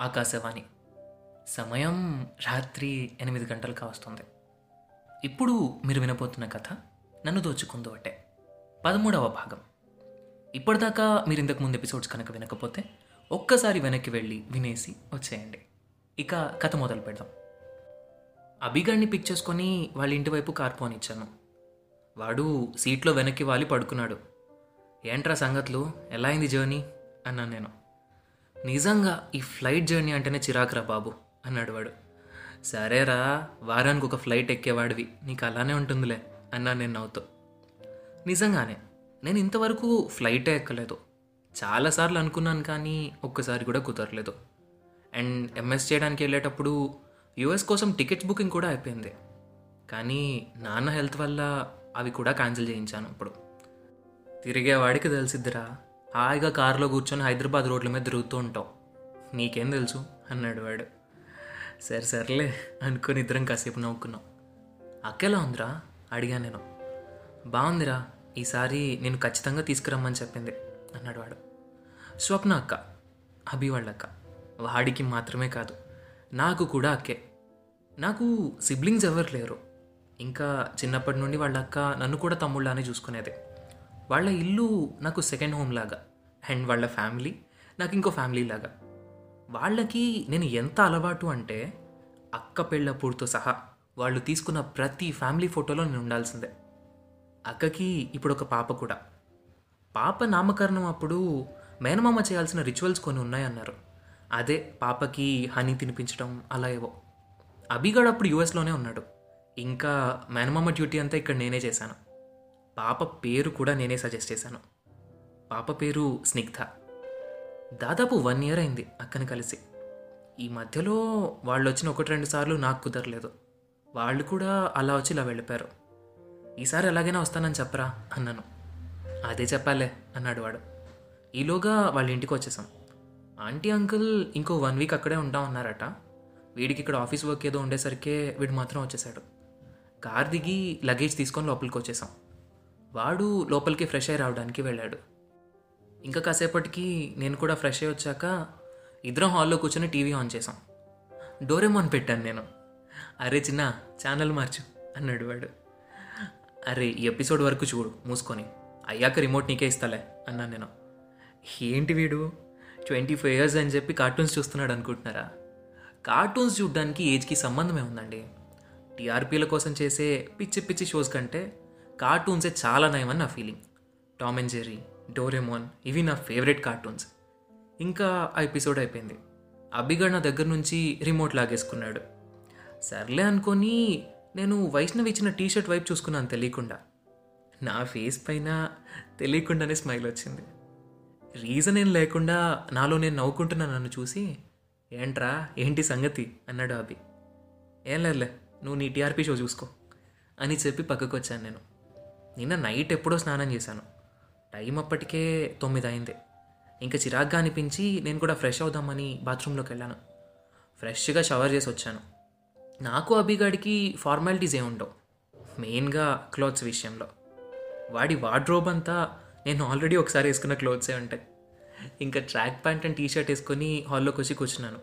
ఆకాశవాణి. సమయం రాత్రి ఎనిమిది గంటలకు వస్తుంది. ఇప్పుడు మీరు వినబోతున్న కథ నన్ను దోచుకుందో అంటే పదమూడవ భాగం. ఇప్పటిదాకా మీరు ఇంతకు ముందు ఎపిసోడ్స్ కనుక వినకపోతే ఒక్కసారి వెనక్కి వెళ్ళి వినేసి వచ్చేయండి. ఇక కథ మొదలు పెడదాం. అభిగాడిని పిక్ చేసుకొని వాళ్ళ ఇంటి వైపు కార్ పోనిచ్చాను వాడు సీట్లో వెనక్కి వాలి పడుకున్నాడు. ఏంట్రా సంగతులు? ఎలా అయింది జర్నీ? అన్నాను నేను. నిజంగా ఈ ఫ్లైట్ జర్నీ అంటేనే చిరాకురా బాబు అన్నాడు వాడు. సరేరా వారానికి ఒక ఫ్లైట్ ఎక్కేవాడివి నీకు అలానే ఉంటుందిలే అన్నాను నేను నవ్వుతో. నిజంగానే నేను ఇంతవరకు ఫ్లైటే ఎక్కలేదు. చాలాసార్లు అనుకున్నాను కానీ ఒక్కసారి కూడా కుదరలేదు. అండ్ ఎంఎస్ చేయడానికి వెళ్ళేటప్పుడు యూఎస్ కోసం టికెట్స్ బుకింగ్ కూడా అయిపోయింది. కానీ నాన్న హెల్త్ వల్ల అవి కూడా క్యాన్సిల్ చేయించాను ఇప్పుడు తిరిగేవాడికి తెలిసిద్దిరా. హాయిగా కారులో కూర్చొని హైదరాబాద్ రోడ్ల మీద తిరుగుతూ ఉంటావు. నీకేం తెలుసు? అన్నాడు వాడు సరే సర్లే అనుకుని ఇద్దరం కాసేపు నవ్వుకున్నాం. అక్కెలా ఉందిరా? అడిగాను నేను. బాగుందిరా ఈసారి నేను ఖచ్చితంగా తీసుకురమ్మని చెప్పింది అన్నాడు వాడు స్వప్న అక్క అభి వాళ్ళ అక్క వాడికి మాత్రమే కాదు నాకు కూడా అక్కే. నాకు సిబ్లింగ్స్ ఎవరు లేరు. ఇంకా చిన్నప్పటి నుండి వాళ్ళ అక్క నన్ను కూడా తమ్ముళ్ళనే చూసుకునేది. వాళ్ళ ఇల్లు నాకు సెకండ్ హోమ్ లాగా. అండ్ వాళ్ళ ఫ్యామిలీ నాకు ఇంకో ఫ్యామిలీ లాగా. వాళ్ళకి నేను ఎంత అలవాటు అంటే అక్క పెళ్ళప్పుడుతో సహా వాళ్ళు తీసుకున్న ప్రతి ఫ్యామిలీ ఫోటోలో నేను ఉండాల్సిందే. అక్కకి ఇప్పుడు ఒక పాప కూడా. పాప నామకరణం అప్పుడు మేనమామ చేయాల్సిన రిచువల్స్ కొన్ని ఉన్నాయన్నారు. అదే పాపకి హనీ తినిపించడం అలా ఏవో. అభిగాడు అప్పుడు యూఎస్లోనే ఉన్నాడు. ఇంకా మేనమామ డ్యూటీ అంతా ఇక్కడ నేనే చేశాను. పాప పేరు కూడా నేనే సజెస్ట్ చేశాను. పాప పేరు స్నిగ్ధ. దాదాపు వన్ ఇయర్ అయింది అక్కని కలిసి. ఈ మధ్యలో వాళ్ళు వచ్చిన ఒకటి రెండు సార్లు నాకు కుదరలేదు. వాళ్ళు కూడా అలా వచ్చి ఇలా వెళ్ళిపోయారు. ఈసారి ఎలాగైనా వస్తానని చెప్పరా అన్నాను. అదే చెప్పాలే అన్నాడు వాడు. ఈలోగా వాళ్ళ ఇంటికి వచ్చేసాం. ఆంటీ అంకుల్ ఇంకో వన్ వీక్ అక్కడే ఉంటాం అన్నారట. వీడికి ఇక్కడ ఆఫీస్ వర్క్ ఏదో ఉండేసరికే వీడు మాత్రం వచ్చేసాడు. కార్ దిగి లగేజ్ తీసుకొని లోపలికి వచ్చేసాం. వాడు లోపలికి ఫ్రెష్ అయి రావడానికి వెళ్ళాడు. ఇంకా కాసేపటికి నేను కూడా ఫ్రెష్ అయ్యి వచ్చాక ఇద్దరం హాల్లో కూర్చొని టీవీ ఆన్ చేసాం డోరేమాన్ పెట్టాను నేను. అరే చిన్న ఛానల్ మార్చు అన్నాడు వాడు. అరే ఈ ఎపిసోడ్ వరకు చూడు మూసుకొని. అయ్యాక రిమోట్ నీకే ఇస్తాలే అన్నాను నేను. ఏంటి వీడు? ట్వంటీ ఫైవ్ ఇయర్స్ అని చెప్పి కార్టూన్స్ చూస్తున్నాడు అనుకుంటున్నారా? కార్టూన్స్ చూడడానికి ఏజ్కి సంబంధమే ఉందండి. టీఆర్పీల కోసం చేసే పిచ్చి పిచ్చి షోస్ కంటే కార్టూన్సే చాలా నయమని నా feeling. Tom and Jerry. Doraemon ఇవి నా ఫేవరెట్ కార్టూన్స్ ఇంకా ఆ ఎపిసోడ్ అయిపోయింది. అబ్బిగడ్ నా దగ్గర నుంచి రిమోట్ లాగేసుకున్నాడు. సర్లే అనుకొని నేను వైష్ణవి ఇచ్చిన టీషర్ట్ వైపు చూసుకున్నాను తెలియకుండా. నా ఫేస్ పైన తెలియకుండానే స్మైల్ వచ్చింది. రీజన్ ఏం లేకుండా నాలో నేను నవ్వుకుంటున్నా నన్ను చూసి ఏంట్రా ఏంటి సంగతి? అన్నాడు అభి. ఏం లేదులే నువ్వు నీ టీఆర్పీ షో చూసుకో అని చెప్పి పక్కకు వచ్చాను నేను. నిన్న నైట్ ఎప్పుడో స్నానం చేశాను. టైం అప్పటికే తొమ్మిది అయింది ఇంకా చిరాగ్గా అనిపించి నేను కూడా ఫ్రెష్ అవుదామని బాత్రూంలోకి వెళ్ళాను. ఫ్రెష్గా షవర్ చేసి వచ్చాను. నాకు అభిగాడికి ఫార్మాలిటీస్ ఏముండవు మెయిన్గా క్లోత్స్ విషయంలో. వాడి వార్డ్రోబ్ అంతా నేను ఆల్రెడీ ఒకసారి వేసుకున్న క్లోత్సే ఉంటాయి. ఇంకా ట్రాక్ ప్యాంట్ అండ్ టీషర్ట్ వేసుకొని హాల్లోకి వచ్చి కూర్చున్నాను.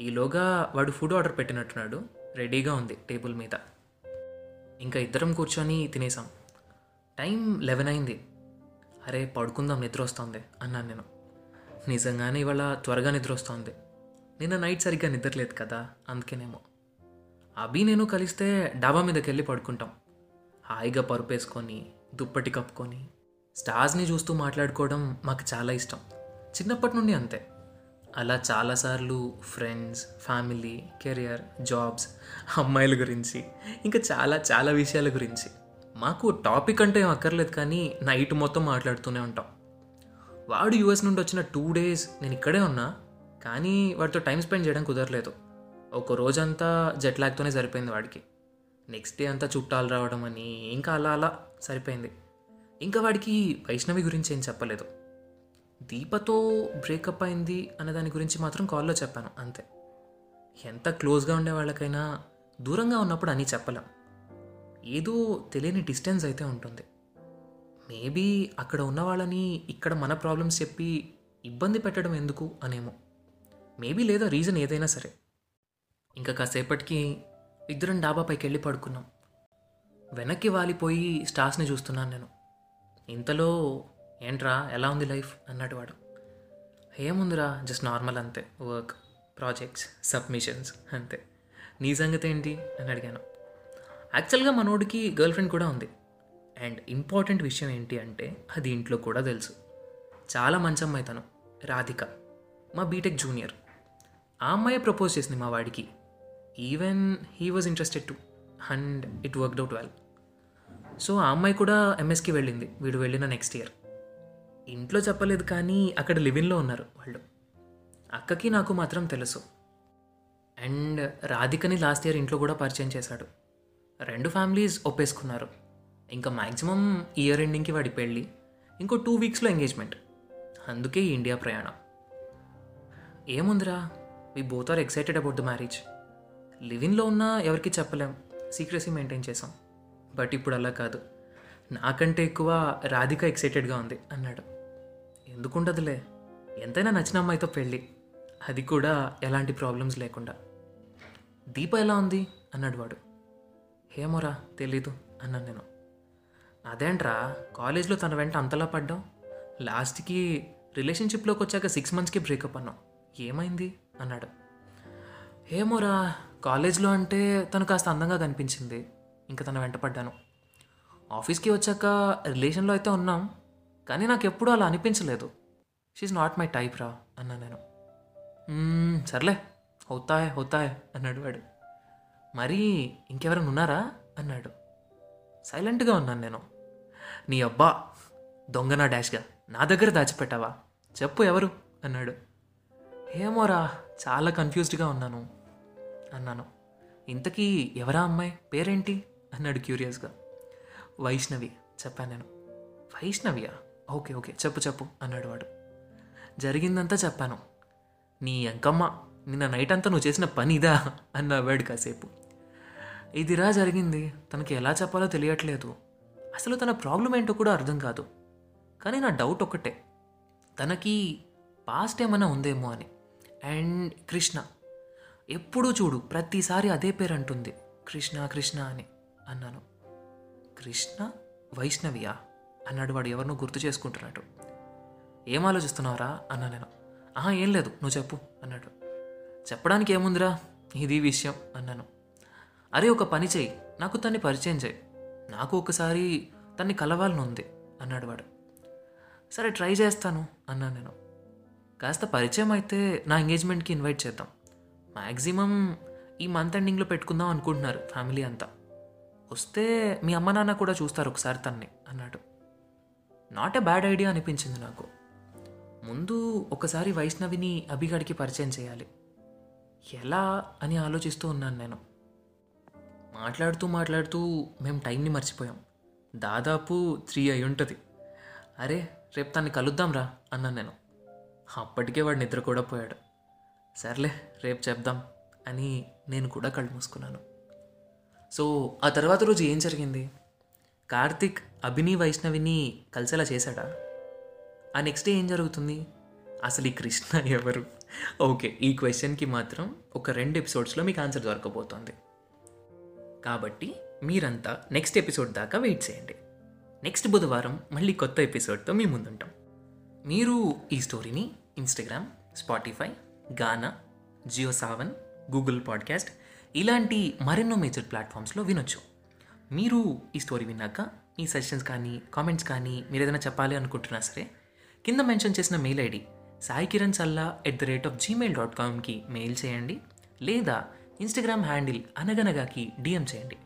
ఈలోగా వాడు ఫుడ్ ఆర్డర్ పెట్టినట్టున్నాడు. రెడీగా ఉంది టేబుల్ మీద. ఇంకా ఇద్దరం కూర్చొని తినేసాం. టైం లెవెన్ అయింది. అరే పడుకుందాం నిద్ర వస్తుంది అన్నాను నేను. నిజంగానే ఇవాళ త్వరగా నిద్ర వస్తుంది నిన్న నైట్ సరిగ్గా నిద్రలేదు కదా అందుకేనేమో. అభి నేను కలిస్తే డాబా మీదకి వెళ్ళి పడుకుంటాం. హాయిగా పరుపు వేసుకొని దుప్పటి కప్పుకొని స్టార్స్ని చూస్తూ మాట్లాడుకోవడం మాకు చాలా ఇష్టం. చిన్నప్పటి నుండి అంతే. అలా చాలాసార్లు ఫ్రెండ్స్ ఫ్యామిలీ కెరియర్ జాబ్స్ అమ్మాయిల గురించి ఇంకా చాలా చాలా విషయాల గురించి. మాకు టాపిక్ అంటే ఏం అక్కర్లేదు కానీ నైట్ మొత్తం మాట్లాడుతూనే ఉంటాం. వాడు యూఎస్ నుండి వచ్చిన టూ డేస్ నేను ఇక్కడే ఉన్నా కానీ వాడితో టైం స్పెండ్ చేయడం కుదరలేదు. ఒక రోజంతా జెట్ లాగ్తోనే సరిపోయింది వాడికి. నెక్స్ట్ డే అంతా చుట్టాలు రావడం అని ఇంకా అలా అలా సరిపోయింది. ఇంకా వాడికి వైష్ణవి గురించి ఏం చెప్పలేదు. దీపతో బ్రేకప్ అయింది అనే దాని గురించి మాత్రం కాల్లో చెప్పాను అంతే. ఎంత క్లోజ్గా ఉండే వాళ్ళకైనా దూరంగా ఉన్నప్పుడు అని చెప్పలేం. ఏదో తెలియని డిస్టెన్స్ అయితే ఉంటుంది. మేబీ అక్కడ ఉన్న వాళ్ళని ఇక్కడ మన ప్రాబ్లమ్స్ చెప్పి ఇబ్బంది పెట్టడం ఎందుకు అనేమో. మేబీ లేదా రీజన్ ఏదైనా సరే. ఇంకా కాసేపటికి ఇద్దరం డాబా పైకి వెళ్ళి పడుకున్నాం. వెనక్కి వాలిపోయి స్టార్స్ని చూస్తున్నాను నేను. ఇంతలో ఏంట్రా ఎలా ఉంది లైఫ్? అన్నాడు వాడు. ఏముందిరా జస్ట్ నార్మల్ అంతే. వర్క్ ప్రాజెక్ట్స్ సబ్మిషన్స్ అంతే. నీ సంగతి ఏంటి? అని అడిగాను. యాక్చువల్గా మనోడికి గర్ల్ ఫ్రెండ్ కూడా ఉంది. అండ్ ఇంపార్టెంట్ విషయం ఏంటి అంటే అది ఇంట్లో కూడా తెలుసు. చాలా మంచి అమ్మాయి తను రాధిక మా బీటెక్ జూనియర్. ఆ అమ్మాయి ప్రపోజ్ చేసింది మా వాడికి. Even he was interested to and it worked out well so ఆ అమ్మాయి కూడా ఎంఎస్కి వెళ్ళింది వీడు వెళ్ళిన నెక్స్ట్ ఇయర్ ఇంట్లో చెప్పలేదు కానీ అక్కడ లివిన్లో ఉన్నారు వాళ్ళు. అక్కకి నాకు మాత్రం తెలుసు. అండ్ రాధికని లాస్ట్ ఇయర్ ఇంట్లో కూడా పరిచయం చేశాడు. రెండు ఫ్యామిలీస్ ఒప్పేసుకున్నారు. ఇంకా మ్యాక్సిమం ఇయర్ ఎండింగ్కి వాడి పెళ్ళి ఇంకో టూ వీక్స్లో ఎంగేజ్మెంట్. అందుకే ఇండియా ప్రయాణం. ఏముందిరా? We both are excited about the marriage లివిన్లో ఉన్నా ఎవరికి చెప్పలేం. సీక్రసీ మెయింటైన్ చేసాం బట్ ఇప్పుడు అలా కాదు. నాకంటే ఎక్కువ రాధిక ఎక్సైటెడ్గా ఉంది అన్నాడు. ఎందుకుండదులే? ఎంతైనా నచ్చిన అమ్మాయితో పెళ్ళి. అది కూడా ఎలాంటి ప్రాబ్లమ్స్ లేకుండా. దీప ఎలా ఉంది? అన్నాడు వాడు. ఏమోరా తెలీదు అన్నాను నేను. అదేంట్రా కాలేజ్లో తన వెంట అంతలా పడ్డాం లాస్ట్కి రిలేషన్షిప్లోకి వచ్చాక సిక్స్ మంత్స్కి బ్రేకప్ అన్నాం ఏమైంది? అన్నాడు. ఏమోరా కాలేజ్లో అంటే తను కాస్త అందంగా కనిపించింది. ఇంకా తన వెంట పడ్డాను. ఆఫీస్కి వచ్చాక రిలేషన్లో అయితే ఉన్నాం కానీ నాకు ఎప్పుడూ అలా అనిపించలేదు. షీఈ్ నాట్ మై టైప్ రా అన్నా నేను. సర్లే అవుతాయే అవుతాయే అన్నాడు వాడు. మరి ఇంకెవరైనా ఉన్నారా? అన్నాడు. సైలెంట్గా ఉన్నాను నేను. నీ అబ్బా దొంగ నా డాష్గా నా దగ్గర దాచిపెట్టావా? చెప్పు ఎవరు? అన్నాడు. ఏమోరా చాలా కన్ఫ్యూజ్డ్గా ఉన్నాను అన్నాను. ఇంతకీ ఎవరా అమ్మాయి? పేరేంటి? అన్నాడు క్యూరియస్గా వైష్ణవి చెప్పాను నేను. వైష్ణవియా? ఓకే ఓకే చెప్పు చెప్పు అన్నాడు వాడు. జరిగిందంతా చెప్పాను. నీ అంకమ్మ నిన్న నైట్ అంతా నువ్వు చేసిన పనిదా? అన్నా వాడు కాసేపు. ఇదిరా జరిగింది. తనకి ఎలా చెప్పాలో తెలియట్లేదు. అసలు తన ప్రాబ్లం ఏంటో కూడా అర్థం కాదు. కానీ నా డౌట్ ఒక్కటే. తనకి పాస్ట్ ఏమైనా ఉందేమో అని. అండ్ కృష్ణ ఎప్పుడూ చూడు ప్రతిసారి అదే పేరు అంటుంది. కృష్ణ కృష్ణ అని అన్నాను. కృష్ణ వైష్ణవియా? అన్నాడు వాడు ఎవరినో గుర్తు చేసుకుంటున్నాడు ఏం ఆలోచిస్తున్నావురా? అన్నా నేను. ఆహా ఏం లేదు. నువ్వు చెప్పు అన్నాడు. చెప్పడానికి ఏముందిరా? ఇది విషయం అన్నాను. అరే ఒక పని చేయి నాకు తన్ని పరిచయం చేయి నాకు ఒకసారి తన్ని కలవాలని ఉంది అన్నాడు వాడు. సరే ట్రై చేస్తాను అన్నాను నేను. కాస్త పరిచయం అయితే నా ఎంగేజ్మెంట్కి ఇన్వైట్ చేద్దాం. మ్యాక్సిమం ఈ మంత్ ఎండింగ్లో పెట్టుకుందాం అనుకుంటున్నారు ఫ్యామిలీ అంతా. వస్తే మీ అమ్మ నాన్న కూడా చూస్తారు ఒకసారి తన్ని అన్నాడు. నాట్ ఎ బ్యాడ్ ఐడియా అనిపించింది నాకు. ముందు ఒకసారి వైష్ణవిని అభిగడికి పరిచయం చేయాలి. ఎలా అని ఆలోచిస్తూ ఉన్నాను నేను. మాట్లాడుతూ మాట్లాడుతూ మేము టైంని మర్చిపోయాం. దాదాపు త్రీ అయి ఉంటుంది. అరే రేపు తన్ని కలుద్దాం రా అన్నాను నేను. అప్పటికే వాడు నిద్ర కూడా పోయాడు. సర్లే రేపు చెప్దాం అని నేను కూడా కళ్ళు మూసుకున్నాను. సో ఆ తర్వాత రోజు ఏం జరిగింది? కార్తిక్ అభిని వైష్ణవిని కలిసేలా చేశాడా? ఆ నెక్స్ట్ డే ఏం జరుగుతుంది? అసలు ఈ కృష్ణ ఎవరు? ఓకే ఈ క్వశ్చన్కి మాత్రం ఒక రెండు ఎపిసోడ్స్లో మీకు ఆన్సర్ దొరకబోతోంది. కాబట్టి మీరంతా నెక్స్ట్ ఎపిసోడ్ దాకా వెయిట్ చేయండి. నెక్స్ట్ బుధవారం మళ్ళీ కొత్త ఎపిసోడ్తో మీ ముందుంటాం. మీరు ఈ స్టోరీని Instagram Spotify Gaana Jio Saavn Google podcast ఇలాంటి మరెన్నో మేజర్ ప్లాట్ఫామ్స్లో వినొచ్చు. మీరు ఈ స్టోరీ విన్నాక మీ సజెషన్స్ కానీ కామెంట్స్ కానీ మీరు ఏదైనా చెప్పాలి అనుకుంటున్నా సరే కింద మెన్షన్ చేసిన mail ID Sai Kiran Salla at the rate of Gmail dot కామ్కి mail చేయండి. లేదా ఇన్స్టాగ్రామ్ హ్యాండిల్ అనగనగాకి డిఎం చేయండి.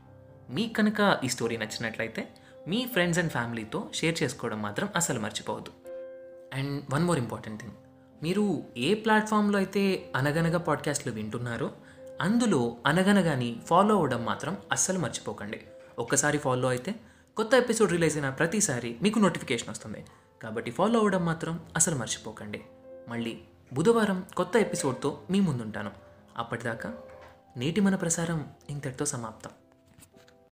మీకు కనుక ఈ స్టోరీ నచ్చినట్లయితే మీ ఫ్రెండ్స్ అండ్ ఫ్యామిలీతో షేర్ చేసుకోవడం మాత్రం అసలు మర్చిపోవద్దు. And one more important thing. మీరు ఏ ప్లాట్ఫామ్లో అయితే అనగనగా పాడ్కాస్ట్లు వింటున్నారో అందులో అనగనగాని ఫాలో అవ్వడం మాత్రం అస్సలు మర్చిపోకండి. ఒక్కసారి ఫాలో అయితే కొత్త ఎపిసోడ్ రిలీజ్ అయిన ప్రతిసారి మీకు నోటిఫికేషన్ వస్తుంది. కాబట్టి ఫాలో అవ్వడం మాత్రం అసలు మర్చిపోకండి. మళ్ళీ బుధవారం కొత్త ఎపిసోడ్తో మీ ముందుంటాను. అప్పటిదాకా నేటి మన ప్రసారం ఇంతటితో సమాప్తం.